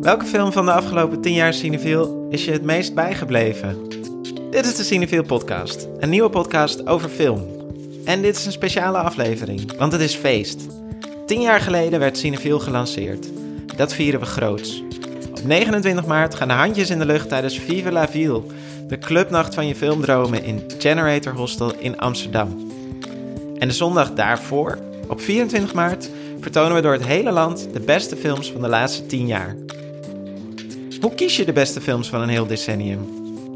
Welke film van de afgelopen 10 jaar Cinefiel is je het meest bijgebleven? Dit is de Cinefiel podcast, een nieuwe podcast over film. En dit is een speciale aflevering, want het is feest. 10 jaar geleden werd Cinefiel gelanceerd. Dat vieren we groots. Op 29 maart gaan de handjes in de lucht tijdens Vive la Ville, de clubnacht van je filmdromen in Generator Hostel in Amsterdam. En de zondag daarvoor, op 24 maart, vertonen we door het hele land de beste films van de laatste 10 jaar. Hoe kies je de beste films van een heel decennium?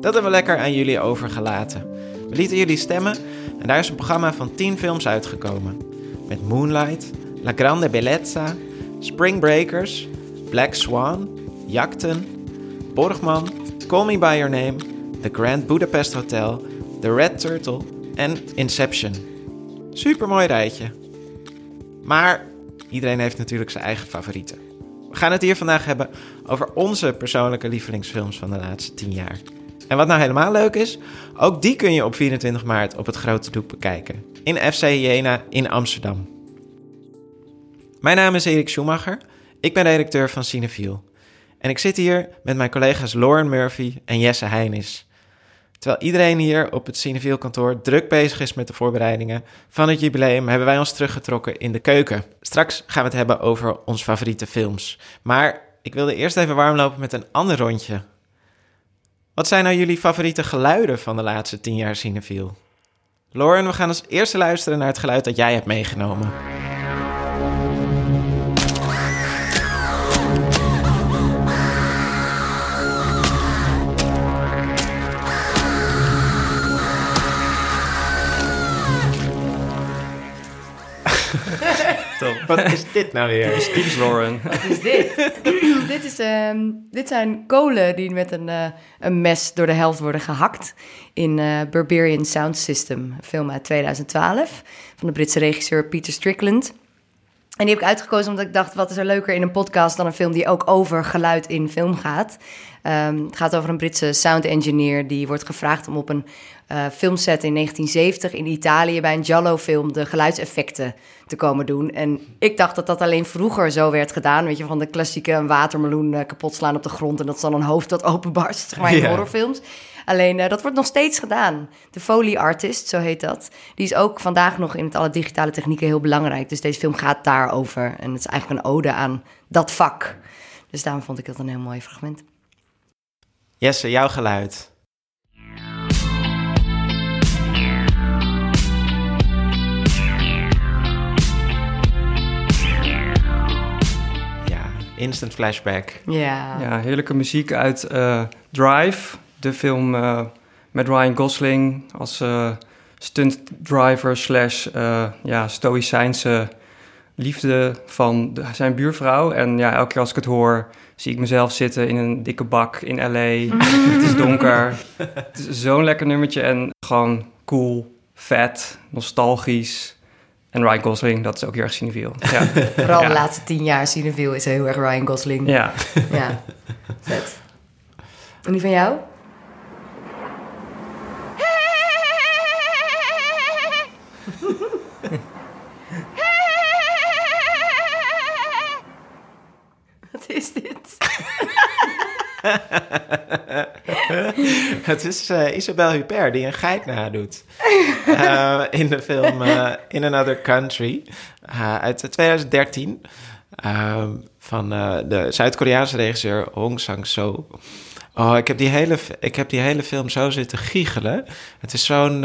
Dat hebben we lekker aan jullie overgelaten. We lieten jullie stemmen en daar is een programma van 10 films uitgekomen. Met Moonlight, La Grande Bellezza, Spring Breakers, Black Swan, Jakten, Borgman, Call Me By Your Name, The Grand Budapest Hotel, The Red Turtle en Inception. Supermooi rijtje. Maar iedereen heeft natuurlijk zijn eigen favorieten. We gaan het hier vandaag hebben over onze persoonlijke lievelingsfilms van de laatste 10 jaar. En wat nou helemaal leuk is, ook die kun je op 24 maart op het grote doek bekijken. In FC Jena in Amsterdam. Mijn naam is Erik Schumacher. Ik ben redacteur van Cinefiel. En ik zit hier met mijn collega's Lauren Murphy en Jesse Heinis. Terwijl iedereen hier op het Cinefiel kantoor druk bezig is met de voorbereidingen van het jubileum, hebben wij ons teruggetrokken in de keuken. Straks gaan we het hebben over onze favoriete films. Maar ik wilde eerst even warm lopen met een ander rondje. Wat zijn nou jullie favoriete geluiden van de laatste tien jaar Cinefiel? Lauren, we gaan als eerste luisteren naar het geluid dat jij hebt meegenomen. Wat is dit nou weer? Steve's Lauren. Wat is dit? dit, is, ehm, dit zijn kolen die met een, eh, een mes door de helft worden gehakt in eh Barbarian Sound System, een film uit 2012 van de Britse regisseur Peter Strickland. En die heb ik uitgekozen omdat ik dacht, wat is er leuker in een podcast dan een film die ook over geluid in film gaat. Ehm, het gaat over een Britse sound engineer die wordt gevraagd om op een eh, filmset in 1970 in Italië bij een Giallo-film de geluidseffecten te komen doen. En ik dacht dat dat alleen vroeger zo werd gedaan. Weet je, van de klassieke een watermeloen eh, kapot slaan op de grond en dat is dan een hoofd dat openbarst, zeg maar in horrorfilms. Alleen eh, dat wordt nog steeds gedaan. De Foley Artist, zo heet dat. Die is ook vandaag nog in het alle digitale technieken heel belangrijk. Dus deze film gaat daarover. En het is eigenlijk een ode aan dat vak. Dus daarom vond ik dat een heel mooi fragment. Jesse, jouw geluid. Ja, instant flashback. Ja. Ja, heerlijke muziek uit eh, Drive, de film eh, met Ryan Gosling als eh stunt driver slash eh, ja, stoïcijnse liefde van de- zijn buurvrouw. En ja, elke keer als ik het hoor, zie ik mezelf zitten in een dikke bak in L.A. het is donker. Het is zo'n lekker nummertje en gewoon cool, vet, nostalgisch. En Ryan Gosling, dat is ook heel erg cinefiel. Ja, Vooral Ja. de laatste tien jaar Cineville is heel erg Ryan Gosling. ja. Ja, vet. En die van jou? Wat is dit? Het is eh, Isabelle Huppert die een geit nadoet. Eh, in de film eh, In Another Country uit 2013. eh, van de Zuid-Koreaanse regisseur Hong Sang-soo. Oh, ik heb, die hele, ik heb die hele film zo zitten giechelen. Het is zo'n...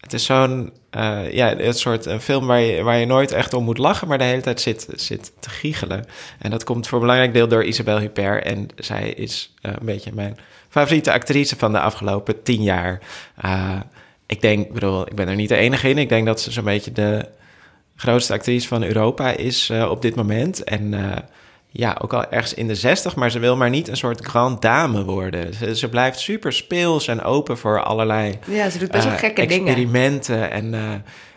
het is zo'n... eh, ja, een soort een film waar je, waar je nooit echt om moet lachen... maar de hele tijd zit, zit te giechelen. En dat komt voor een belangrijk deel door Isabelle Huppert. En zij is eh, een beetje mijn favoriete actrice van de afgelopen tien jaar. Eh, ik denk, bedoel, ik ben er niet de enige in. Ik denk dat ze zo'n beetje de grootste actrice van Europa is op dit moment. En ja, ook al ergens in de zestig, maar ze wil maar niet een soort grand dame worden. Ze, ze blijft super speels en open voor allerlei Ja, ze doet best wel eh, gekke dingen. experimenten en... eh,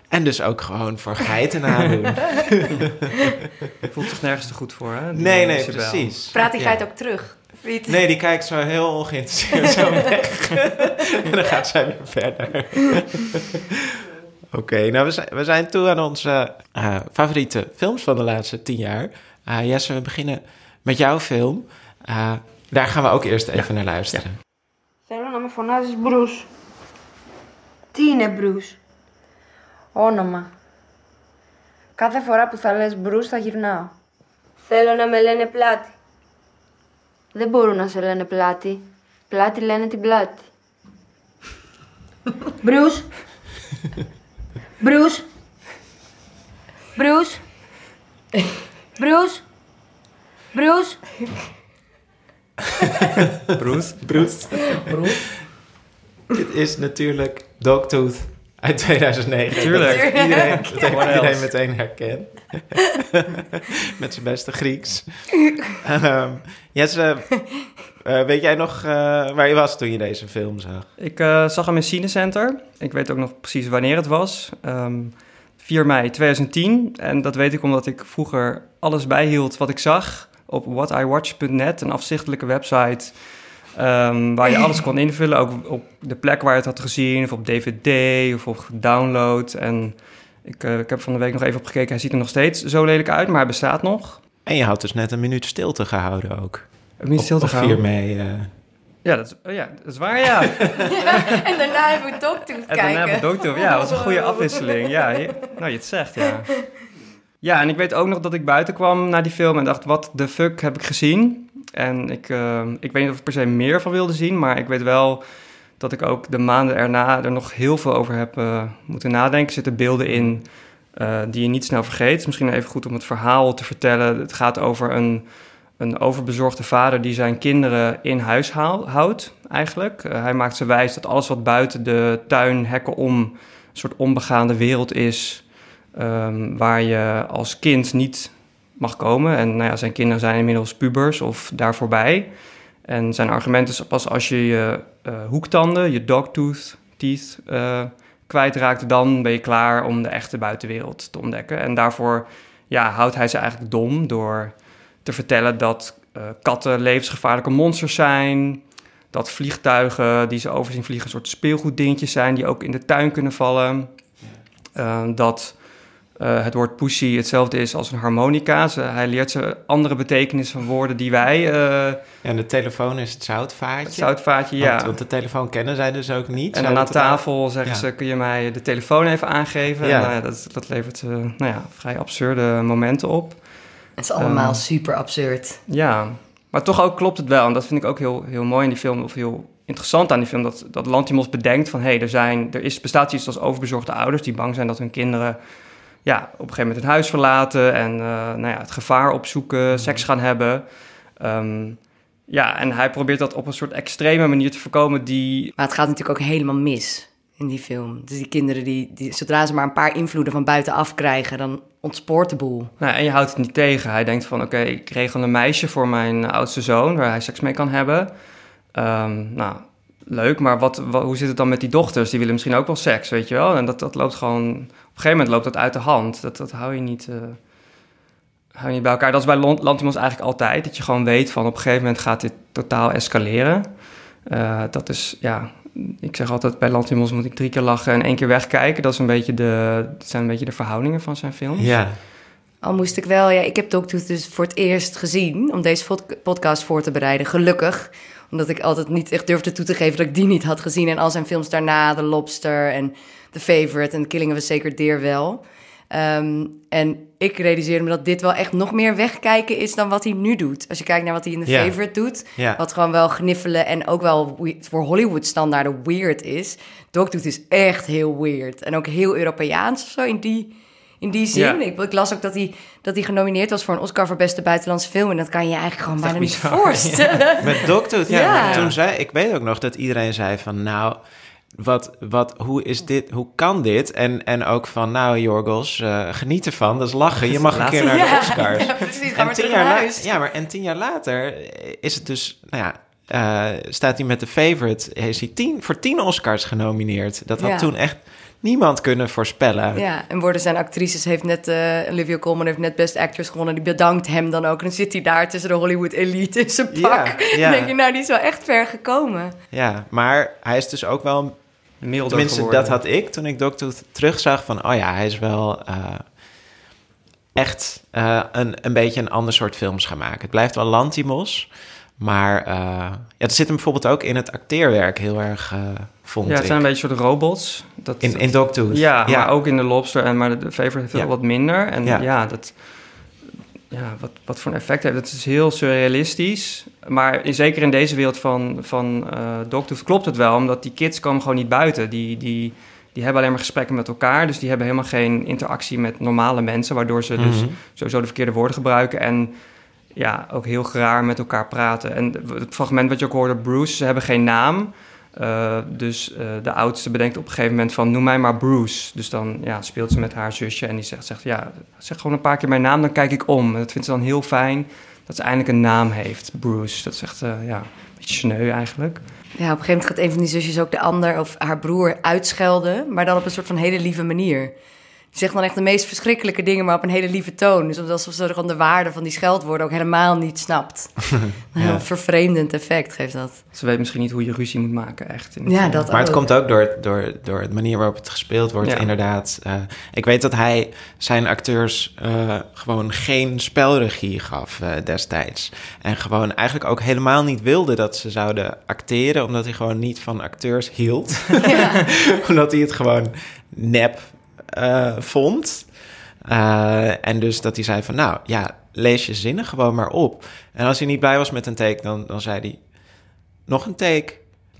en dus ook gewoon voor geiten nadoen. Voelt zich nergens te goed voor, hè? die, Nee, eh, nee, Isabel. precies. Praat die Ja. geit ook terug? Niet? Nee, die kijkt zo heel ongeïnteresseerd zo weg. en dan gaat zij weer verder. Oké, nou we zijn, we zijn toe aan onze eh, favoriete films van de laatste tien jaar. Eh, Jesse, we beginnen met jouw film; Uh, daar gaan we ook eerst even naar luisteren. Θέλω να με φωνάζεις Bruce. Τι είναι Bruce? Όνομα. Κάθε φορά που θα λες Bruce θα γυρνάω. Θέλω να με λένε πλάτη. Δεν μπορούν να σε λένε πλάτη. Πλάτη λένε την πλάτη. Bruce. Bruce. Bruce. Bruce. Bruce. Bruce? Bruce. Dit is natuurlijk Dogtooth uit 2009. Tuurlijk. Dat iedereen, dat heeft What iedereen else? meteen herkend. Met zijn beste Grieks. um, Jesse, uh, weet jij nog uh, waar je was toen je deze film zag? Ik uh, zag hem in Cinecenter. Ik weet ook nog precies wanneer het was. Um, 4 mei 2010. En dat weet ik omdat ik vroeger alles bijhield wat ik zag op whatiwatch.net, een afzichtelijke website um, waar je alles kon invullen. Ook op de plek waar je het had gezien, of op DVD of op download. En ik, uh, ik heb van de week nog even op gekeken. Hij ziet er nog steeds zo lelijk uit, maar hij bestaat nog. En je had dus net een minuut stilte gehouden ook. Een minuut stilte op, op gehouden? 4 mei. Uh... Ja, dat is, oh ja, dat is waar, ja. ja en daarna hebben we Dogtooth kijken. En daarna hebben we Dogtooth, ja, dat was een goede afwisseling. Ja, je, nou, je het zegt, ja. Ja, en ik weet ook nog dat ik buiten kwam naar die film en dacht, wat de fuck heb ik gezien? En ik, uh, ik weet niet of ik per se meer van wilde zien, maar ik weet wel dat ik ook de maanden erna er nog heel veel over heb uh, moeten nadenken. Er zitten beelden in uh, die je niet snel vergeet. Het is misschien even goed om het verhaal te vertellen. Het gaat over een, een overbezorgde vader die zijn kinderen in huis houdt, eigenlijk. Uh, hij maakt ze wijs dat alles wat buiten de tuin, hekken om, een soort onbegaande wereld is... Um, waar je als kind niet mag komen. En nou ja, zijn kinderen zijn inmiddels pubers of daar voorbij. En zijn argument is pas als je je uh, hoektanden, je dogtooth teeth, uh, kwijtraakt... dan ben je klaar om de echte buitenwereld te ontdekken. En daarvoor ja, houdt hij ze eigenlijk dom door te vertellen dat uh, katten levensgevaarlijke monsters zijn... dat vliegtuigen die ze over zien vliegen een soort speelgoeddingetjes zijn... die ook in de tuin kunnen vallen... dat uh, het woord pussy hetzelfde is als een harmonica. Ze, hij leert ze andere betekenissen van woorden die wij... Uh, en de telefoon is het zoutvaatje. Het zoutvaatje, ja. Want, de telefoon kennen zij dus ook niet. En dan aan tafel zeggen ja. ze, kun je mij de telefoon even aangeven? Ja. En, uh, dat, dat levert nou ja, vrij absurde momenten op. Het is allemaal super absurd. Ja, maar toch ook klopt het wel. En dat vind ik ook heel, heel mooi in die film, of heel interessant aan die film... dat, dat Lantimos bedenkt van, hé, hey, er, zijn, er is, bestaat iets als overbezorgde ouders... die bang zijn dat hun kinderen ja, op een gegeven moment het huis verlaten en uh, nou ja, het gevaar opzoeken, seks gaan hebben. Um, ja, en hij probeert dat op een soort extreme manier te voorkomen die... Maar het gaat natuurlijk ook helemaal mis in die film. Dus die kinderen, die, die, zodra ze maar een paar invloeden van buitenaf krijgen, dan ontspoort de boel. Nou, en je houdt het niet tegen. Hij denkt van, oké, ik regel een meisje voor mijn oudste zoon, waar hij seks mee kan hebben. Um, nou, leuk, maar wat, hoe zit het dan met die dochters? Die willen misschien ook wel seks, weet je wel? En dat, dat loopt gewoon... Op een gegeven moment loopt dat uit de hand. Dat, dat hou, je niet, uh, hou je niet bij elkaar. Dat is bij Lantimos eigenlijk altijd. Dat je gewoon weet van op een gegeven moment gaat dit totaal escaleren. Uh, dat is, ja... Ik zeg altijd, bij Lantimos moet ik drie keer lachen en één keer wegkijken. Dat, is een beetje de, dat zijn een beetje de verhoudingen van zijn films. Ja. Al moest ik wel... Ja, ik heb Dogtooth dus voor het eerst gezien... om deze podcast voor te bereiden. Gelukkig omdat ik altijd niet echt durfde toe te geven dat ik die niet had gezien. En al zijn films daarna, The Lobster en The Favorite en Killing of a Sacred Deer wel. Um, en ik realiseerde me dat dit wel echt nog meer wegkijken is dan wat hij nu doet. Als je kijkt naar wat hij in The Ja. Favorite doet, wat gewoon wel gniffelen en ook wel we- voor Hollywood standaarden weird is. Dogtooth is echt heel weird en ook heel Europeaans of zo in die, in die zin. Ik, ik las ook dat hij, dat hij genomineerd was voor een Oscar voor beste buitenlandse film. En dat kan je eigenlijk gewoon bijna niet voorstellen. Met Dogtooth, ja. Ja. maar Toen zei, ik weet ook nog dat iedereen zei van, nou, wat, wat, hoe is dit, hoe kan dit? En, en ook van, nou, Jorgos, eh, geniet ervan, dat is lachen. Je mag een keer naar de Ja, Oscars. ja, precies. En maar tien, jaar ja, maar en tien jaar later is het dus, nou ja, eh, staat hij met de favorite, is hij tien, voor tien Oscars genomineerd. Dat had Ja. toen echt niemand kunnen voorspellen. Ja, en worden zijn actrices heeft net, eh, Olivia Colman heeft net Best Actress gewonnen. Die bedankt hem dan ook. En dan zit hij daar tussen de Hollywood elite in zijn pak. ja. Dan denk je, nou, die is wel echt ver gekomen. Ja, maar hij is dus ook wel Milder Tenminste, geworden. dat had ik toen ik Dogtooth terugzag van... oh ja, hij is wel... eh, echt eh, een, een beetje een ander soort films gaan maken. Het blijft wel Lantimos, maar uh, ja, het zit hem bijvoorbeeld ook in het acteerwerk heel erg, vond Ja, het ik. zijn een beetje soort robots. Dat, In, in Dogtooth. Ja, maar ook in de Lobster. En, maar de Favorite Ja. wat minder. En Ja. ja, dat, ja wat, wat voor een effect heeft. Het is heel surrealistisch. Maar in- zeker in deze wereld van, van eh Dogtooth klopt het wel. Omdat die kids komen gewoon niet buiten. Die, die, die hebben alleen maar gesprekken met elkaar. Dus die hebben helemaal geen interactie met normale mensen. Waardoor ze dus Mhm. sowieso de verkeerde woorden gebruiken. En ja, ook heel graar met elkaar praten. En het fragment wat je ook hoorde, Bruce, ze hebben geen naam. Eh, dus eh, de oudste bedenkt op een gegeven moment van noem mij maar Bruce. Dus dan ja, speelt ze met haar zusje en die zegt, zegt ja, zeg gewoon een paar keer mijn naam, dan kijk ik om. En dat vindt ze dan heel fijn dat ze eindelijk een naam heeft, Bruce. Dat is echt eh, ja, een beetje sneu eigenlijk. Ja, op een gegeven moment gaat een van die zusjes ook de ander of haar broer uitschelden, maar dan op een soort van hele lieve manier. Zegt dan echt de meest verschrikkelijke dingen, maar op een hele lieve toon. Dus alsof ze gewoon de waarde van die scheldwoorden ook helemaal niet snapt. Een heel Ja. vervreemdend effect geeft dat. Ze weet misschien niet hoe je ruzie moet maken, echt. In het Ja, dat Maar het komt ook door, door, door de manier waarop het gespeeld wordt, Ja. inderdaad. Eh, ik weet dat hij zijn acteurs eh, gewoon geen spelregie gaf eh, destijds. En gewoon eigenlijk ook helemaal niet wilde dat ze zouden acteren, omdat hij gewoon niet van acteurs hield. omdat hij het gewoon nep eh, vond. Eh, en dus dat hij zei van, nou ja, lees je zinnen gewoon maar op. En als hij niet blij was met een take, dan, dan zei hij nog een take.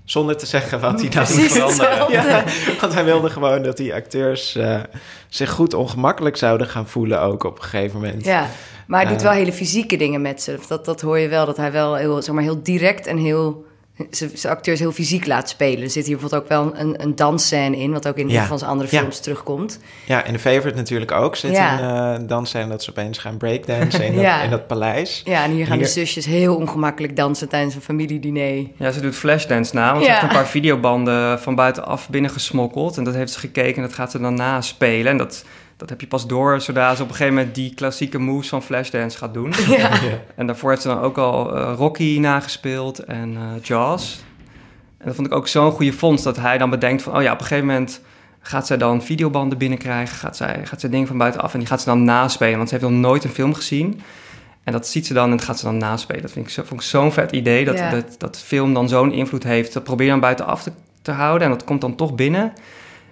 Zonder te zeggen wat hij dan moet veranderen. Ja, want hij wilde gewoon dat die acteurs eh, zich goed ongemakkelijk zouden gaan voelen ook op een gegeven moment. Ja, maar hij doet wel hele fysieke dingen met ze. Dat, dat hoor je wel, dat hij wel heel, zeg maar, heel direct en heel... Zijn acteurs heel fysiek laat spelen. Er zit hier bijvoorbeeld ook wel een, een dansscène in... wat ook in Ja. een van zijn andere Ja. films terugkomt. Ja, in de Favorite natuurlijk ook zit Ja. een uh, dansen dat ze opeens gaan breakdansen in, Ja. dat, in dat paleis. Ja, en hier gaan Hier- de zusjes heel ongemakkelijk dansen tijdens een familiediner. Ja, ze doet Flashdance na, want ze Ja. heeft een paar videobanden van buitenaf binnengesmokkeld. En dat heeft ze gekeken en dat gaat ze dan naspelen. En dat, dat heb je pas door zodra ze op een gegeven moment die klassieke moves van Flashdance gaat doen. Ja. En daarvoor heeft ze dan ook al eh, Rocky nagespeeld en eh Jaws. En dat vond ik ook zo'n goede vondst dat hij dan bedenkt van... oh ja, op een gegeven moment gaat zij dan videobanden binnenkrijgen... gaat zij, gaat zij dingen van buitenaf en die gaat ze dan naspelen. Want ze heeft nog nooit een film gezien. En dat ziet ze dan en dat gaat ze dan naspelen. Dat vind ik, zo, vond ik zo'n vet idee, dat, Ja. dat, dat film dan zo'n invloed heeft. Dat probeer je dan buitenaf te, te houden en dat komt dan toch binnen.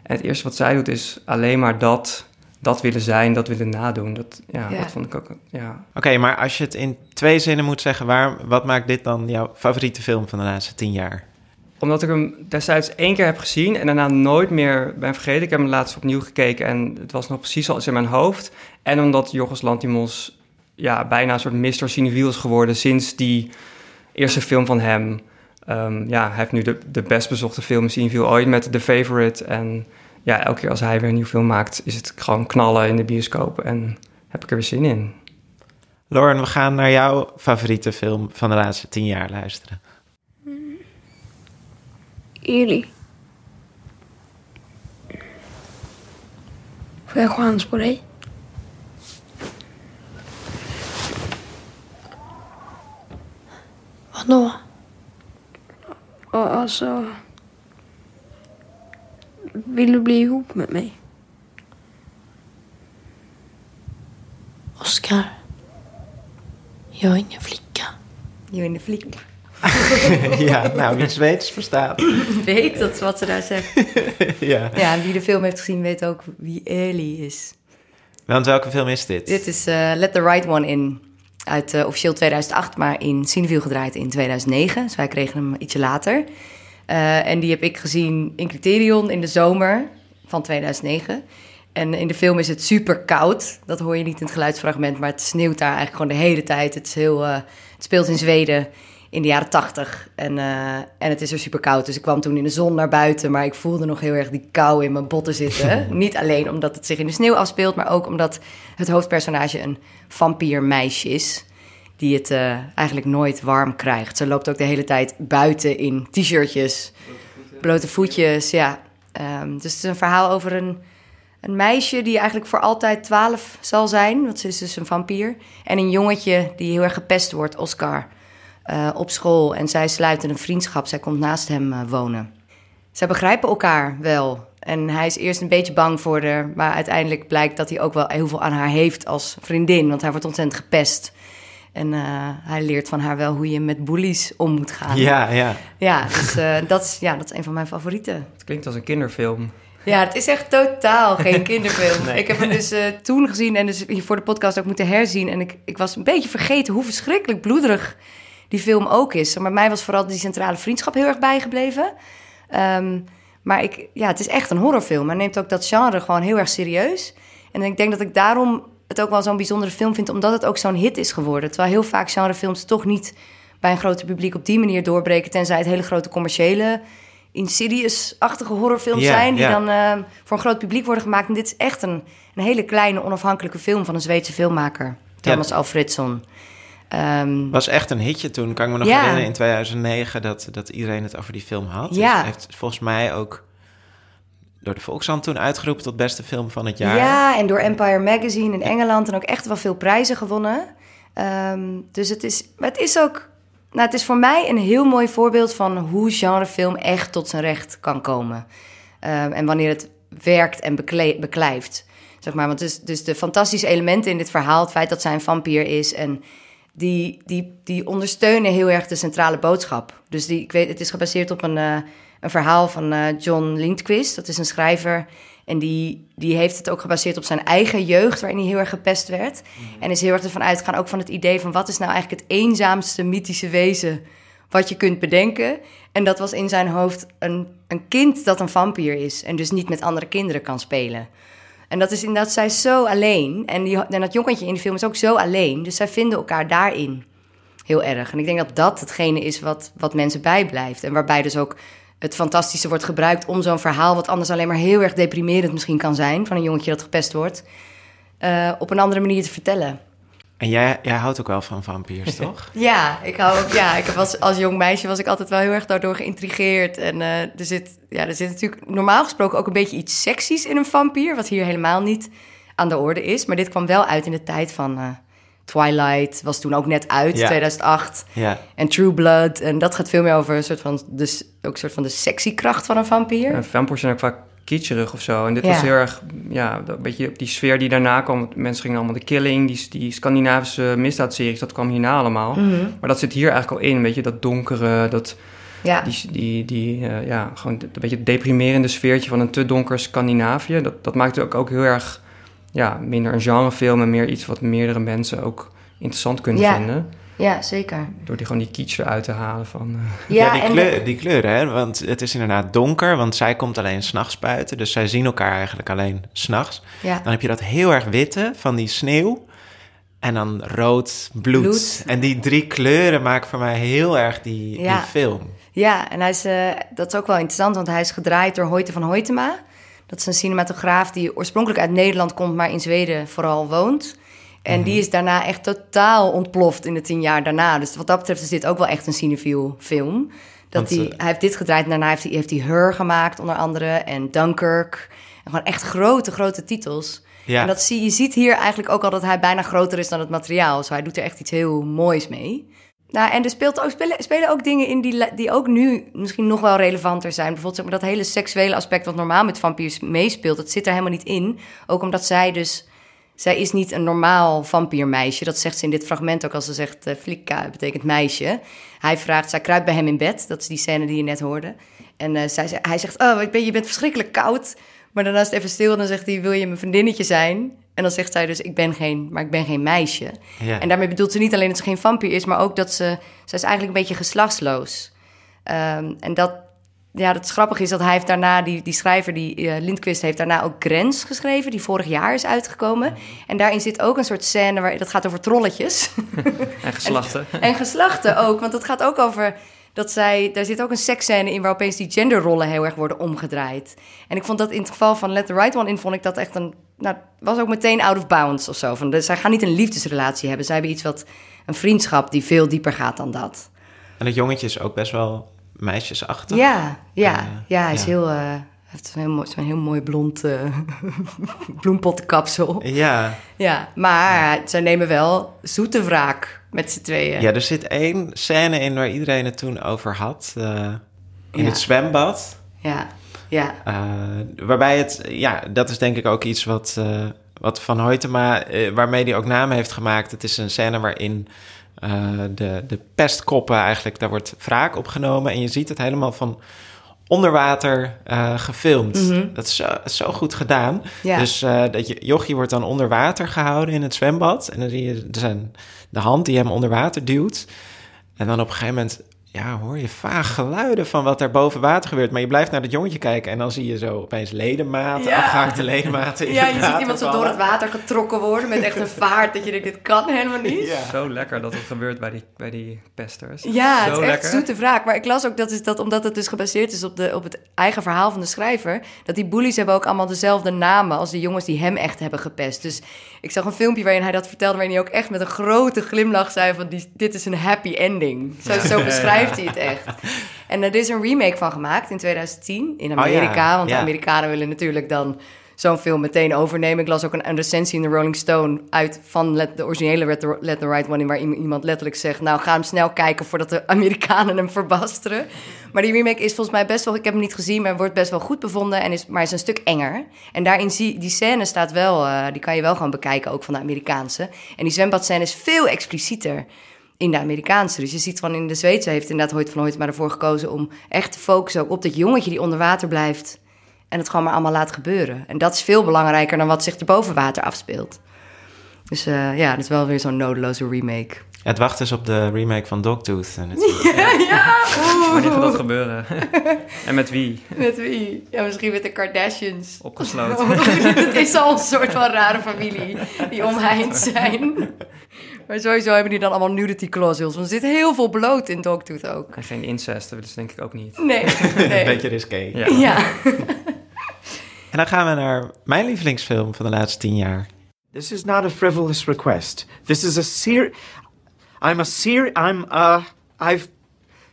En het eerste wat zij doet is alleen maar dat, dat willen zijn, dat willen nadoen. Dat, ja, Ja. dat vond ik ook... Ja, Oké, maar als je het in twee zinnen moet zeggen, waar, wat maakt dit dan jouw favoriete film van de laatste tien jaar? Omdat ik hem destijds één keer heb gezien en daarna nooit meer ben vergeten. Ik heb hem laatst opnieuw gekeken en het was nog precies zoals in mijn hoofd. En omdat Jorgos Lantimos ja, bijna een soort Mr. Cineviel is geworden sinds die eerste film van hem. Ehm, ja, hij heeft nu de, de best bezochte film in Cineviel ooit met The Favorite. En ja, elke keer als hij weer een nieuwe film maakt, is het gewoon knallen in de bioscoop. En heb ik er weer zin in. Lauren, we gaan naar jouw favoriete film van de laatste tien jaar luisteren. Ili. Får jag chans på dig? Vadå? Ja, alltså... Vill du bli ihop med mig? Oskar? Jag är ingen flicka. Je in de fliek. ja, nou, wie Zweeds verstaat. Weet dat is wat ze daar zegt. ja. Ja, en wie de film heeft gezien weet ook wie Ellie is. Want welke film is dit? Dit is eh, Let the Right One In. Uit eh, officieel 2008, maar in Cineville gedraaid in 2009. Dus wij kregen hem ietsje later. Eh, en die heb ik gezien in Criterion in de zomer van 2009. En in de film is het super koud. Dat hoor je niet in het geluidsfragment, maar het sneeuwt daar eigenlijk gewoon de hele tijd. Het, is heel, eh, het speelt in Zweden in de jaren 80 en, eh, en het is er super koud. Dus ik kwam toen in de zon naar buiten, maar ik voelde nog heel erg die kou in mijn botten zitten. niet alleen omdat het zich in de sneeuw afspeelt, maar ook omdat het hoofdpersonage een vampiermeisje is. Die het eh, eigenlijk nooit warm krijgt. Ze loopt ook de hele tijd buiten in t-shirtjes, blote voetjes. Ja. Ehm, dus het is een verhaal over een, een meisje die eigenlijk voor altijd 12 zal zijn. Want ze is dus een vampier. En een jongetje die heel erg gepest wordt, Oscar, eh, op school. En zij sluiten een vriendschap. Zij komt naast hem eh, wonen. zij begrijpen elkaar wel. En hij is eerst een beetje bang voor haar, maar uiteindelijk blijkt dat hij ook wel heel veel aan haar heeft als vriendin, want hij wordt ontzettend gepest. En eh, hij leert van haar wel hoe je met bullies om moet gaan. Ja, ja. Ja, dus eh, dat, is, ja, dat is een van mijn favorieten. Het klinkt als een kinderfilm. Ja, het is echt totaal geen kinderfilm. Ik heb hem dus eh, toen gezien en dus hier voor de podcast ook moeten herzien. En ik, ik was een beetje vergeten hoe verschrikkelijk bloederig die film ook is. Maar mij was vooral die centrale vriendschap heel erg bijgebleven. Ehm, maar ik, ja, het is echt een horrorfilm. Hij neemt ook dat genre gewoon heel erg serieus. En ik denk dat ik daarom het ook wel zo'n bijzondere film vind... omdat het ook zo'n hit is geworden. Terwijl heel vaak genrefilms toch niet bij een groter publiek op die manier doorbreken... tenzij het hele grote commerciële Insidious-achtige horrorfilms zijn... die dan eh, voor een groot publiek worden gemaakt. En dit is echt een, een hele kleine, onafhankelijke film... van een Zweedse filmmaker, Thomas Alfredsson. Ehm, Was echt een hitje toen. Kan ik me nog herinneren in 2009 dat, dat iedereen het over die film had. Ja. Dus heeft volgens mij ook door de Volkshand toen uitgeroepen tot beste film van het jaar. Ja, en door Empire Magazine in Engeland en ook echt wel veel prijzen gewonnen. Ehm, dus het is, maar het is ook, nou, het is voor mij een heel mooi voorbeeld van hoe genrefilm echt tot zijn recht kan komen. Ehm, en wanneer het werkt en bekle- beklijft. Zeg maar, want dus, dus de fantastische elementen in dit verhaal, het feit dat zij een vampier is en die, die, die ondersteunen heel erg de centrale boodschap. Dus die, ik weet, het is gebaseerd op een, eh, een verhaal van eh, John Lindquist. Dat is een schrijver. En die, die heeft het ook gebaseerd op zijn eigen jeugd, waarin hij heel erg gepest werd. En is heel erg ervan uitgegaan, ook van het idee van wat is nou eigenlijk het eenzaamste mythische wezen wat je kunt bedenken. En dat was in zijn hoofd een, een kind dat een vampier is en dus niet met andere kinderen kan spelen. En dat is inderdaad, zij is zo alleen. En, die, en dat jongetje in de film is ook zo alleen. Dus zij vinden elkaar daarin heel erg. En ik denk dat dat hetgene is wat, wat mensen bijblijft. En waarbij dus ook het fantastische wordt gebruikt om zo'n verhaal... wat anders alleen maar heel erg deprimerend misschien kan zijn... van een jongetje dat gepest wordt... eh, op een andere manier te vertellen. En jij, jij houdt ook wel van vampiers, toch? Ja, ik hou ook. Ja, ik was, als jong meisje was ik altijd wel heel erg daardoor geïntrigeerd. En eh, er, zit, ja, er zit natuurlijk normaal gesproken ook een beetje iets seksies in een vampier, wat hier helemaal niet aan de orde is. Maar dit kwam wel uit in de tijd van eh, Twilight, was toen ook net uit, Ja. 2008. Ja. En True Blood. En dat gaat veel meer over een soort van, dus, ook een soort van de sexy kracht van een vampier. Vampires zijn ook vaak kitscherig of zo. En dit Ja. was heel erg, ja, een beetje op die sfeer die daarna kwam. Mensen gingen allemaal de Killing, die, die Scandinavische misdaadseries, dat kwam hierna allemaal. Mhm. Maar dat zit hier eigenlijk al in, weet je, dat donkere, dat, Ja, die, die, die eh, ja, gewoon een beetje het deprimerende sfeertje van een te donker Scandinavië. Dat, dat maakt het ook, ook heel erg, ja, minder een genrefilm en meer iets wat meerdere mensen ook interessant kunnen Ja. vinden. ja zeker. Door die gewoon die kitsch eruit te halen van... eh, Ja, die, en de- kleur, die kleuren, hè? Want het is inderdaad donker, want zij komt alleen s'nachts buiten. Dus zij zien elkaar eigenlijk alleen s'nachts. ja. Dan heb je dat heel erg witte van die sneeuw. En dan rood, bloed. Bloed. En die drie kleuren maken voor mij heel erg die, Ja. die film. Ja, en hij is, eh, dat is ook wel interessant, want hij is gedraaid door Hoyte van Hoytema. Dat is een cinematograaf die oorspronkelijk uit Nederland komt, maar in Zweden vooral woont. En Mhm. die is daarna echt totaal ontploft in de tien jaar daarna. Dus wat dat betreft is dit ook wel echt een cinefiel film. Dat hij, eh, hij heeft dit gedraaid en daarna heeft hij, heeft hij Her gemaakt, onder andere. En Dunkirk. En gewoon echt grote, grote titels. Ja. En dat zie, je ziet hier eigenlijk ook al dat hij bijna groter is dan het materiaal. Dus hij doet er echt iets heel moois mee. Nou, en er speelt ook, spelen, spelen ook dingen in die, die ook nu misschien nog wel relevanter zijn. Bijvoorbeeld zeg maar, dat hele seksuele aspect wat normaal met vampiers meespeelt, dat zit er helemaal niet in. Ook omdat zij dus... Zij is niet een normaal vampiermeisje. Dat zegt ze in dit fragment ook als ze zegt... Uh, flikka betekent meisje. Hij vraagt, zij kruipt bij hem in bed. Dat is die scène die je net hoorde. En eh, zij, hij zegt, oh, ik ben, je bent verschrikkelijk koud. Maar daarna is het even stil en dan zegt hij, wil je mijn vriendinnetje zijn? En dan zegt zij dus, ik ben geen, maar ik ben geen meisje. Ja. En daarmee bedoelt ze niet alleen dat ze geen vampier is, maar ook dat ze, ze is eigenlijk een beetje geslachtsloos. Ehm, en dat, ja, dat grappig is dat hij heeft daarna, die, die schrijver, die eh, Lindquist, heeft daarna ook Grens geschreven, die vorig jaar is uitgekomen. En daarin zit ook een soort scène waar dat gaat over trolletjes. en geslachten. En geslachten ook, want het gaat ook over dat zij... Daar zit ook een seksscène in waar opeens die genderrollen heel erg worden omgedraaid. En ik vond dat in het geval van Let the Right One in, vond ik dat echt een... Nou, was ook meteen out of bounds of zo. Van, dus zij gaan niet een liefdesrelatie hebben. Zij hebben iets wat... Een vriendschap die veel dieper gaat dan dat. En het jongetje is ook best wel meisjesachtig. Ja, ja, Eh, ja, hij is ja. heel... eh, heeft zo'n heel mooi, zo'n heel mooi blond uh, bloempottenkapsel. Ja. Ja, maar zij nemen wel zoete wraak met z'n tweeën. ja, er zit één scène in waar iedereen het toen over had. eh, in Ja. het zwembad. Ja, ja. Uh, waarbij het, ja, dat is denk ik ook iets wat, wat Van Hoytema, waarmee hij ook naam heeft gemaakt. Het is een scène waarin de, de pestkoppen eigenlijk, daar wordt wraak opgenomen. En je ziet het helemaal van onder water gefilmd. Mm -hmm. Dat is zo, zo, goed gedaan. Ja. Dus dat je, Jochie wordt dan onder water gehouden in het zwembad. En dan zie je zijn, de hand die hem onder water duwt. En dan op een gegeven moment ja, hoor je vaag geluiden van wat er boven water gebeurt. Maar je blijft naar dat jongetje kijken en dan zie je zo opeens ledematen, ja. afgehaakte ledematen. ja, je ziet iemand zo door het water getrokken worden met echt een vaart dat je denkt, dit kan helemaal niet. Ja. Zo lekker dat het gebeurt bij die, bij die pesters. Ja, zo het is echt zoete wraak. Maar ik las ook dat, is dat omdat het dus gebaseerd is op, de, op het eigen verhaal van de schrijver, dat die bullies hebben ook allemaal dezelfde namen als de jongens die hem echt hebben gepest. Dus ik zag een filmpje waarin hij dat vertelde, waarin hij ook echt met een grote glimlach zei van, dit is een happy ending. Zo, zo beschrijft hij het echt. En er is een remake van gemaakt in 2010 in Amerika. Oh, ja. Want de Amerikanen willen natuurlijk dan zo'n film meteen overnemen. Ik las ook een, een recensie in de Rolling Stone uit van let, de originele Let the, Let the Right One... waar iemand letterlijk zegt... nou, ga hem snel kijken voordat de Amerikanen hem verbasteren. Maar die remake is volgens mij best wel... ik heb hem niet gezien, maar wordt best wel goed bevonden... En is, maar is een stuk enger. En daarin zie die scène staat wel... Uh, die kan je wel gewoon bekijken, ook van de Amerikaanse. En die zwembadscène is veel explicieter in de Amerikaanse. Dus je ziet van in de Zweedse heeft inderdaad Hoyt van Hoyt maar ervoor gekozen om echt te focussen ook op dat jongetje die onder water blijft en het gewoon maar allemaal laat gebeuren. En dat is veel belangrijker dan wat zich er boven water afspeelt. Dus uh, ja, dat is wel weer zo'n nodeloze remake. Het wacht dus op de remake van Dogtooth. En het... Ja, ja. Wanneer gaat dat gebeuren? en met wie? Met wie? Ja, misschien met de Kardashians. Opgesloten. het is al een soort van rare familie die omheind zijn. Maar sowieso hebben die dan allemaal nudity clauses. Want er zit heel veel bloot in Dogtooth ook. En geen incest, dat is denk ik ook niet. Nee. nee. Een beetje risqué. Ja. ja. en dan gaan we naar mijn lievelingsfilm van de laatste tien jaar. This is not a frivolous request. This is a ser... I'm a ser... I'm, uh... I've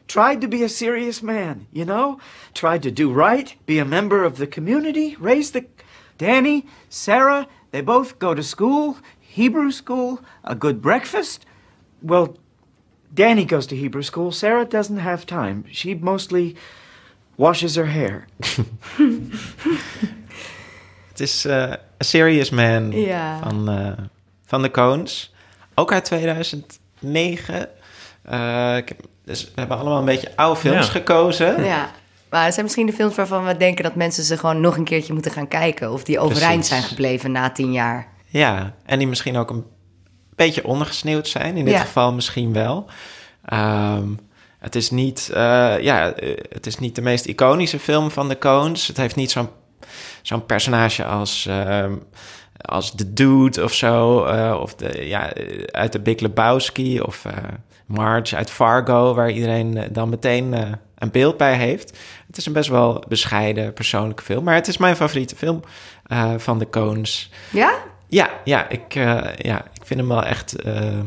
tried to be a serious man, you know? Tried to do right, be a member of the community, raise the... Danny, Sarah, they both go to school, Hebrew school, a good breakfast. Well, Danny goes to Hebrew school. Sarah doesn't have time. She mostly washes her hair. Het is uh, A Serious Man van, uh, van de Coens. Ook uit 2009. Uh, ik heb, dus we hebben allemaal een beetje oude films Ja. gekozen. Ja. Maar het zijn misschien de films waarvan we denken dat mensen ze gewoon nog een keertje moeten gaan kijken. Of die overeind Precies. zijn gebleven na tien jaar. Ja, en die misschien ook een beetje ondergesneeuwd zijn. In dit Ja. geval misschien wel. Ehm, het, is niet, eh, ja, eh, het is niet de meest iconische film van de Coens. Het heeft niet zo'n zo'n personage als, ehm, als The Dude of zo. eh, of de, ja, uit de Big Lebowski of Marge uit Fargo... waar iedereen dan meteen een beeld bij heeft. Het is een best wel bescheiden persoonlijke film. Maar het is mijn favoriete film van de Coens. Ja? Ja, ja, ik, eh, ja, ik vind hem wel echt. eh,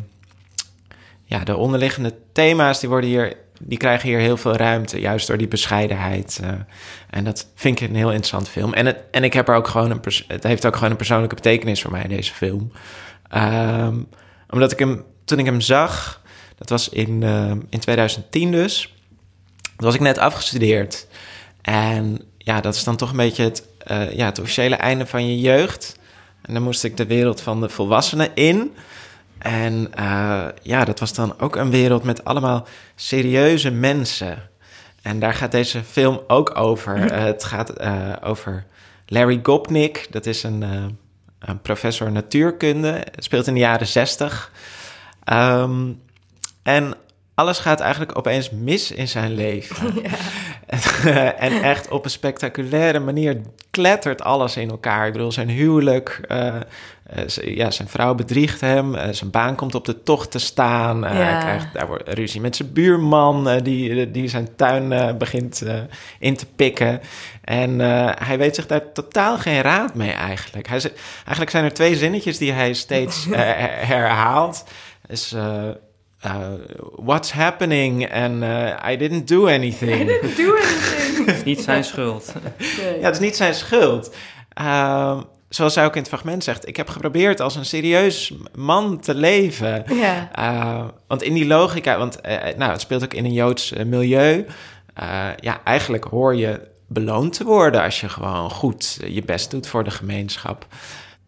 ja, de onderliggende thema's die worden hier, die krijgen hier heel veel ruimte, juist door die bescheidenheid. eh. en dat vind ik een heel interessant film. En, het, en ik heb er ook gewoon een, het heeft ook gewoon een persoonlijke betekenis voor mij deze film. Ehm, omdat ik hem, toen ik hem zag, dat was in, in 2010 dus. Was ik net afgestudeerd. En ja, dat is dan toch een beetje het, ja, het officiële einde van je jeugd. En dan moest ik de wereld van de volwassenen in. En eh, ja, dat was dan ook een wereld met allemaal serieuze mensen. En daar gaat deze film ook over. Eh, het gaat eh, over Larry Gopnik. Dat is een, een professor natuurkunde. Speelt in de jaren zestig. Ehm, en alles gaat eigenlijk opeens mis in zijn leven. en echt op een spectaculaire manier klettert alles in elkaar. Ik bedoel, zijn huwelijk, eh, eh, ja, zijn vrouw bedriegt hem, eh, zijn baan komt op de tocht te staan. Ja. Hij krijgt daar wordt ruzie met zijn buurman, die, die zijn tuin begint in te pikken. En hij weet zich daar totaal geen raad mee eigenlijk. Hij, eigenlijk zijn er twee zinnetjes die hij steeds her- herhaalt. Is, eh, eh, what's happening? En eh, I didn't do anything. Het is niet zijn schuld. Ja, het is niet zijn schuld. Ehm, zoals hij ook in het fragment zegt, ik heb geprobeerd als een serieus man te leven. Ja. Eh, want in die logica, want eh, nou, het speelt ook in een Joods eh, milieu. Eh, ja, eigenlijk hoor je beloond te worden als je gewoon goed je best doet voor de gemeenschap.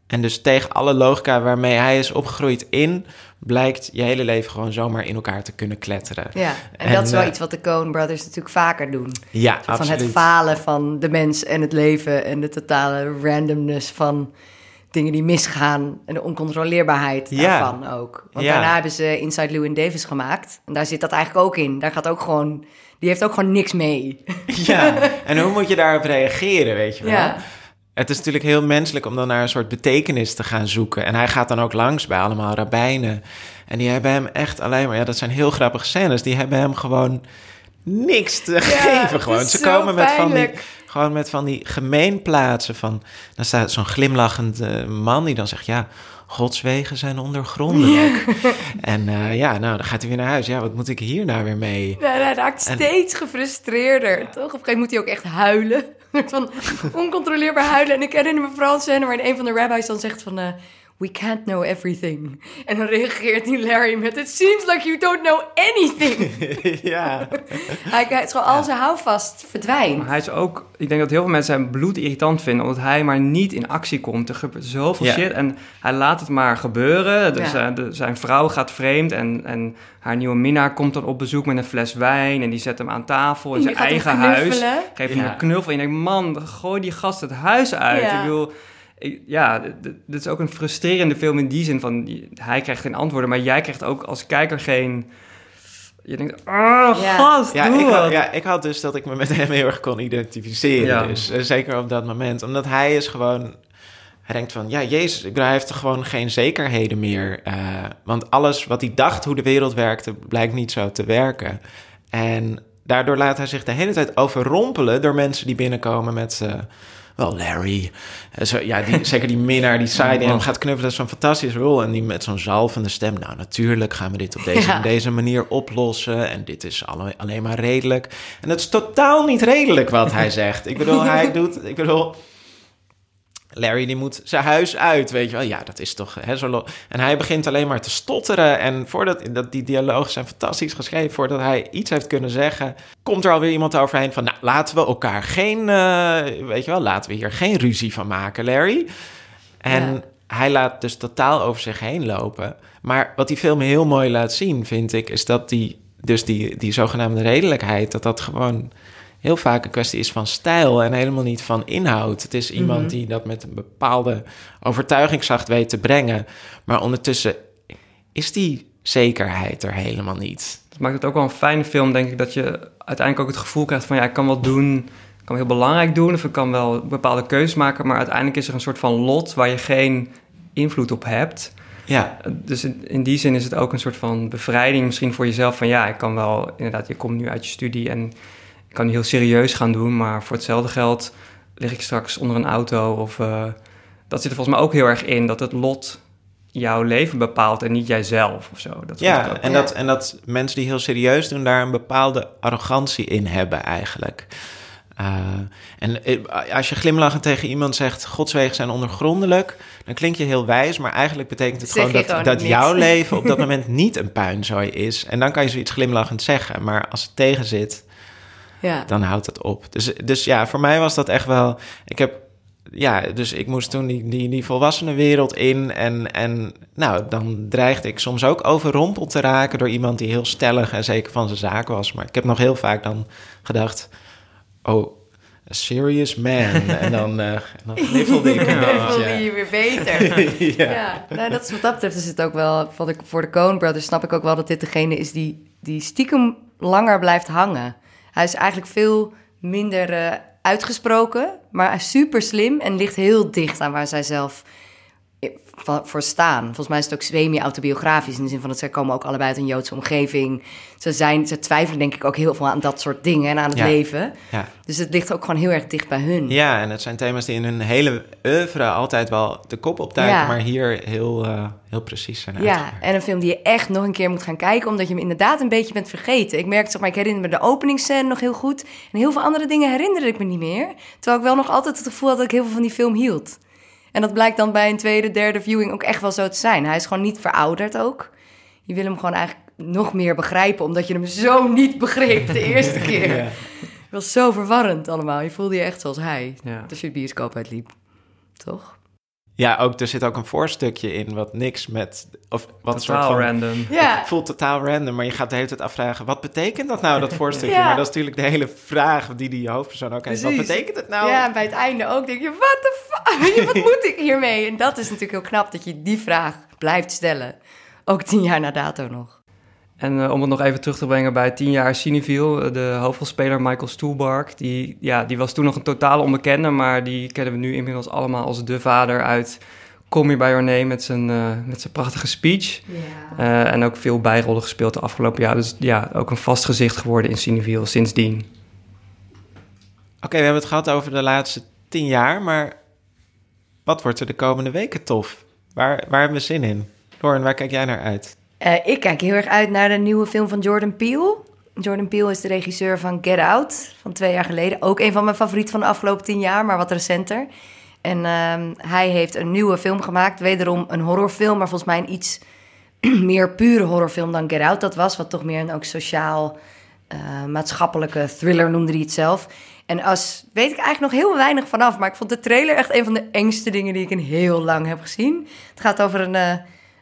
En dus tegen alle logica waarmee hij is opgegroeid in, blijkt je hele leven gewoon zomaar in elkaar te kunnen kletteren. Ja, en, En, dat is wel eh, iets wat de Coen Brothers natuurlijk vaker doen. Ja, Van absoluut. het falen van de mens en het leven en de totale randomness van dingen die misgaan en de oncontroleerbaarheid Ja. daarvan ook. Want Ja. daarna hebben ze Inside Llewyn Davis gemaakt en daar zit dat eigenlijk ook in. Daar gaat ook gewoon, die heeft ook gewoon niks mee. Ja, en hoe moet je daarop reageren, weet je wel? Ja. Het is natuurlijk heel menselijk om dan naar een soort betekenis te gaan zoeken. En hij gaat dan ook langs bij allemaal rabbijnen. En die hebben hem echt alleen maar... Ja, dat zijn heel grappige scènes. Die hebben hem gewoon niks te geven. Gewoon. Ze komen met van, die, gewoon met van die gemeenplaatsen van... Dan staat zo'n glimlachend eh, man die dan zegt... Ja, Gods wegen zijn ondergrondelijk. En eh, ja, nou, dan gaat hij weer naar huis. Ja, wat moet ik hier nou weer mee? Ja, hij raakt En- steeds gefrustreerder. Toch? Op een gegeven moment moet hij ook echt huilen. van oncontroleerbaar huilen. En ik herinner me vooral een scène waarin een van de rabbis dan zegt van... We can't know everything. En dan reageert die Larry met... It seems like you don't know anything. ja. hij, is gewoon al zijn houvast verdwijnt. Maar hij is ook, ik denk dat heel veel mensen hem bloed irritant vinden, omdat hij maar niet in actie komt. Er gebeurt zoveel Ja. shit en hij laat het maar gebeuren. Dus Ja. de- zijn vrouw gaat vreemd en, en haar nieuwe minnaar komt dan op bezoek met een fles wijn en die zet hem aan tafel in zijn eigen huis. Geeft hem een knuffel en je denkt, man, gooi die gast het huis uit. Ja. Ik bedoel, ja, dit is ook een frustrerende film in die zin van, hij krijgt geen antwoorden, maar jij krijgt ook als kijker geen... Je denkt, ah, Ja. gast, Ja doe ik, had, ja, ik had dus dat ik me met hem heel erg kon identificeren. Ja. Dus eh, zeker op dat moment. Omdat hij is gewoon... Hij denkt van, ja, Jezus, ik hij heeft er gewoon geen zekerheden meer. eh, want alles wat hij dacht hoe de wereld werkte, blijkt niet zo te werken. En daardoor laat hij zich de hele tijd overrompelen door mensen die binnenkomen met... eh, wel, Larry. Eh, Zo, ja, die, zeker die minnaar, die saai die hem gaat knuffelen. Dat is zo'n fantastische rol. En die met zo'n zalvende stem. Nou, natuurlijk gaan we dit op deze, Ja. deze manier oplossen. En dit is alle, alleen maar redelijk. En het is totaal niet redelijk wat hij zegt. Ik bedoel, hij doet... Ik bedoel... Larry die moet zijn huis uit, weet je wel. Ja, dat is toch... Hè, zo en hij begint alleen maar te stotteren. En voordat dat, die dialogen zijn fantastisch geschreven... voordat hij iets heeft kunnen zeggen... komt er alweer iemand overheen van... nou, laten we elkaar geen... eh, weet je wel, laten we hier geen ruzie van maken, Larry. En Ja. hij laat dus totaal over zich heen lopen. Maar wat die film heel mooi laat zien, vind ik... is dat die, dus die, die zogenaamde redelijkheid... dat dat gewoon heel vaak een kwestie is van stijl en helemaal niet van inhoud. Het is iemand Mhm. die dat met een bepaalde overtuigingskracht weet te brengen. Maar ondertussen is die zekerheid er helemaal niet. Dat maakt het ook wel een fijne film, denk ik, dat je uiteindelijk ook het gevoel krijgt van ja, ik kan wat doen, ik kan heel belangrijk doen of ik kan wel bepaalde keuzes maken, maar uiteindelijk is er een soort van lot waar je geen invloed op hebt. Ja, Dus in, die zin is het ook een soort van bevrijding misschien voor jezelf van ja, ik kan wel inderdaad, je komt nu uit je studie en kan heel serieus gaan doen, maar voor hetzelfde geld lig ik straks onder een auto of eh, dat zit er volgens mij ook heel erg in dat het lot jouw leven bepaalt en niet jijzelf of zo. Dat ja, en. Dat, en dat mensen die heel serieus doen, daar een bepaalde arrogantie in hebben eigenlijk. Eh, en eh, als je glimlachend tegen iemand zegt, Gods wegen zijn ondergrondelijk, dan klink je heel wijs, maar eigenlijk betekent het Zeg gewoon dat, gewoon dat niks. jouw leven op dat moment niet een puinzooi is. En dan kan je zoiets glimlachend zeggen, maar als het tegen zit, Ja. dan houdt het op. Dus, dus ja, voor mij was dat echt wel. Ik heb. Ja, dus ik moest toen die, die, die volwassenenwereld in. En, en nou, dan dreigde ik soms ook overrompeld te raken door iemand die heel stellig en zeker van zijn zaak was. Maar ik heb nog heel vaak dan gedacht: oh, a serious man. en dan, eh, en dan ik een Dan voelde je beetje. je weer beter. ja. Ja, nou, dat is wat dat betreft is het ook wel... Wat ik, voor de Coen Brothers snap ik ook wel dat dit degene is die, die stiekem langer blijft hangen. Hij is eigenlijk veel minder eh, uitgesproken, maar super slim en ligt heel dicht aan waar zij zelf voor staan. Volgens mij is het ook semi-autobiografisch in de zin van dat zij komen ook allebei uit een Joodse omgeving. Ze, zijn, ze twijfelen denk ik ook heel veel aan dat soort dingen en aan het Ja. leven. Ja. Dus het ligt ook gewoon heel erg dicht bij hun. ja, en het zijn thema's die in hun hele oeuvre altijd wel de kop opduiken, Ja. maar hier heel, eh, heel precies zijn Ja, uitgewerkt. en een film die je echt nog een keer moet gaan kijken, omdat je hem inderdaad een beetje bent vergeten. Ik merk, zeg maar, ik herinner me de openingsscène nog heel goed. En heel veel andere dingen herinnerde ik me niet meer. Terwijl ik wel nog altijd het gevoel had dat ik heel veel van die film hield. En dat blijkt dan bij een tweede, derde viewing ook echt wel zo te zijn. Hij is gewoon niet verouderd ook. Je wil hem gewoon eigenlijk nog meer begrijpen, omdat je hem zo niet begreep de eerste keer. Ja. was zo verwarrend allemaal. Je voelde je echt zoals hij. Ja. Als je de bioscoop uitliep. Toch? Ja, ook, er zit ook een voorstukje in wat niks met... Of wat een soort Totaal van... random. Ja. Het voelt totaal random, maar je gaat de hele tijd afvragen... wat betekent dat nou, dat voorstukje? Ja. Maar dat is natuurlijk de hele vraag die die hoofdpersoon ook heeft. Wat betekent het nou? Ja, en bij het einde ook denk je, wat de fuck? Wat moet ik hiermee? En dat is natuurlijk heel knap dat je die vraag blijft stellen. Ook tien jaar na dato nog. En eh, om het nog even terug te brengen bij 10 jaar Cineville, eh, de hoofdrolspeler Michael Stuhlbarg, die, ja, die was toen nog een totale onbekende, maar die kennen we nu inmiddels allemaal als de vader uit Kom je bij Your Name met zijn, eh, met zijn prachtige speech. Eh, en ook veel bijrollen gespeeld de afgelopen jaar. Dus ja, ook een vast gezicht geworden in Cineville sindsdien. Oké, we hebben het gehad over de laatste tien jaar, maar wat wordt er de komende weken tof? Waar, waar hebben we zin in? Lauren, waar kijk jij naar uit? Eh, ik kijk heel erg uit naar de nieuwe film van Jordan Peele. Jordan Peele is de regisseur van Get Out van twee jaar geleden. Ook een van mijn favorieten van de afgelopen tien jaar, maar wat recenter. En ehm, hij heeft een nieuwe film gemaakt, wederom een horrorfilm, maar volgens mij een iets meer pure horrorfilm dan Get Out dat was. Wat toch meer een ook sociaal, eh, maatschappelijke thriller noemde hij het zelf. En als, weet ik eigenlijk nog heel weinig vanaf, maar ik vond de trailer echt een van de engste dingen die ik in heel lang heb gezien. Het gaat over een, eh,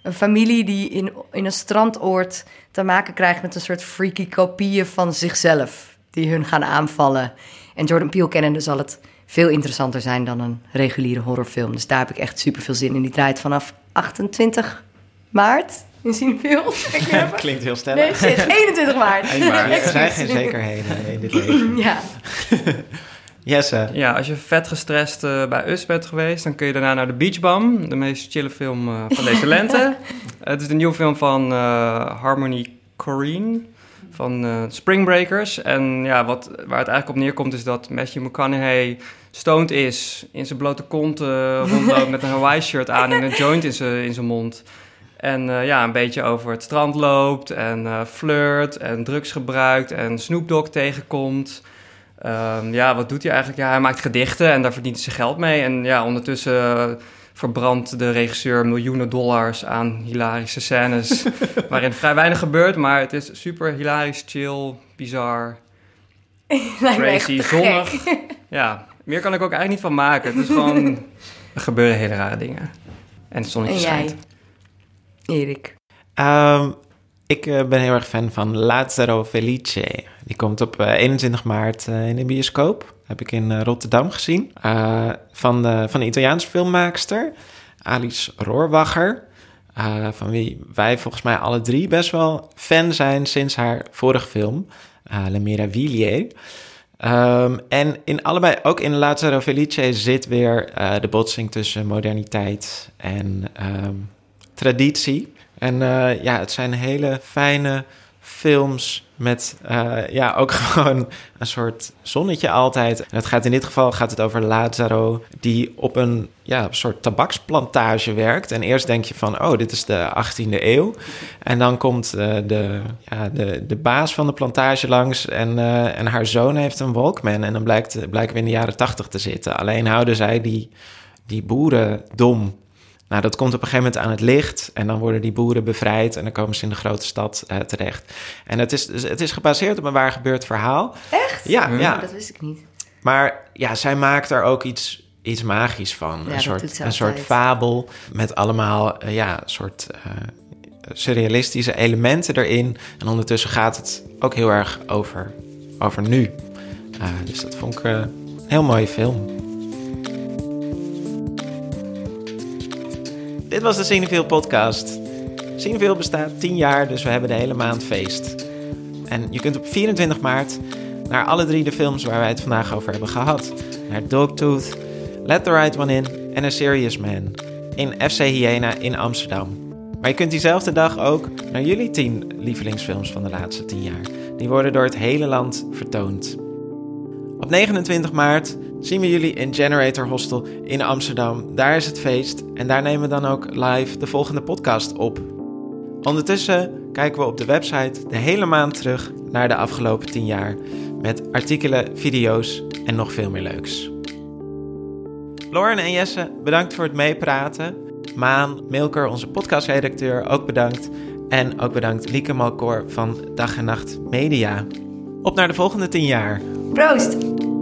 een familie die in, in een strandoord te maken krijgt met een soort freaky kopieën van zichzelf. Die hun gaan aanvallen. En Jordan Peele kennen, dus zal het veel interessanter zijn dan een reguliere horrorfilm. Dus daar heb ik echt super veel zin in. Die draait vanaf 28 maart in Cineville. Even? Klinkt heel stellig. Nee, shit, 21 maart. Hey, maar er zijn geen zekerheden in dit leven. Ja, Jesse, Ja, als je vet gestrest eh, bij Us bent geweest, dan kun je daarna naar de Beach Bum, de meest chille film eh, van deze lente. het is de nieuwe film van eh, Harmony Korine van Spring Breakers. En ja, wat, waar het eigenlijk op neerkomt is dat Matthew McConaughey stoned is, in zijn blote kont rondloopt met een Hawaii shirt aan en een joint in zijn, in zijn mond. En ja, een beetje over het strand loopt en flirt en drugs gebruikt en Snoop Dogg tegenkomt. Ehm, ja, wat doet hij eigenlijk? Ja, hij maakt gedichten en daar verdient hij zijn geld mee. En ja, ondertussen eh, verbrandt de regisseur miljoenen dollars aan hilarische scènes... waarin vrij weinig gebeurt, maar het is super hilarisch, chill, bizar, lijkt me echt crazy, te zonnig. gek. Ja, meer kan ik ook eigenlijk niet van maken. Het is gewoon... er gebeuren hele rare dingen. En het zonnetje En jij? schijnt. Erik. Ehm, ik eh, ben heel erg fan van Lazzaro Felice. Die komt op eh, 21 maart eh, in de bioscoop. Heb ik in eh, Rotterdam gezien. Eh, van, de, van Italiaanse filmmaakster Alice Rohrwacher. eh, van wie wij volgens mij alle drie best wel fan zijn sinds haar vorige film, eh Le Meraviglie. Ehm, en in allebei, ook in Lazzaro Felice, zit weer eh, de botsing tussen moderniteit en ehm, traditie. En eh, ja, het zijn hele fijne films met eh, ja, ook gewoon een soort zonnetje altijd. En het gaat in dit geval gaat het over Lazaro die op een ja, soort tabaksplantage werkt. En eerst denk je van, oh, dit is de 18e eeuw. En dan komt eh, de, ja, de, de baas van de plantage langs en, en haar zoon heeft een Walkman. En dan blijkt, blijken we in de jaren 80 te zitten. Alleen houden zij die, die boeren dom. Nou, dat komt op een gegeven moment aan het licht en dan worden die boeren bevrijd en dan komen ze in de grote stad eh, terecht. En het is, het is gebaseerd op een waar gebeurd verhaal. Echt? Ja, ja. Oh, dat wist ik niet. Maar ja, zij maakt er ook iets, iets magisch van. Ja, een soort, een soort fabel met allemaal eh, ja, soort eh, surrealistische elementen erin. En ondertussen gaat het ook heel erg over, over nu. Dus dat vond ik een heel mooie film. Dit was de Cineville podcast. Cineville bestaat 10 jaar, dus we hebben de hele maand feest. En je kunt op 24 maart naar alle drie de films waar wij het vandaag over hebben gehad. Naar Dogtooth, Let the Right One In en A Serious Man. In FC Hyena in Amsterdam. Maar je kunt diezelfde dag ook naar jullie 10 lievelingsfilms van de laatste 10 jaar. Die worden door het hele land vertoond. Op 29 maart zien we jullie in Generator Hostel in Amsterdam. Daar is het feest en daar nemen we dan ook live de volgende podcast op. Ondertussen kijken we op de website de hele maand terug naar de afgelopen 10 jaar met artikelen, video's en nog veel meer leuks. Lauren en Jesse, bedankt voor het meepraten. Maan, Milker, onze podcastredacteur, ook bedankt. En ook bedankt Lieke Malkoor van Dag en Nacht Media. Op naar de volgende 10 jaar. Proost!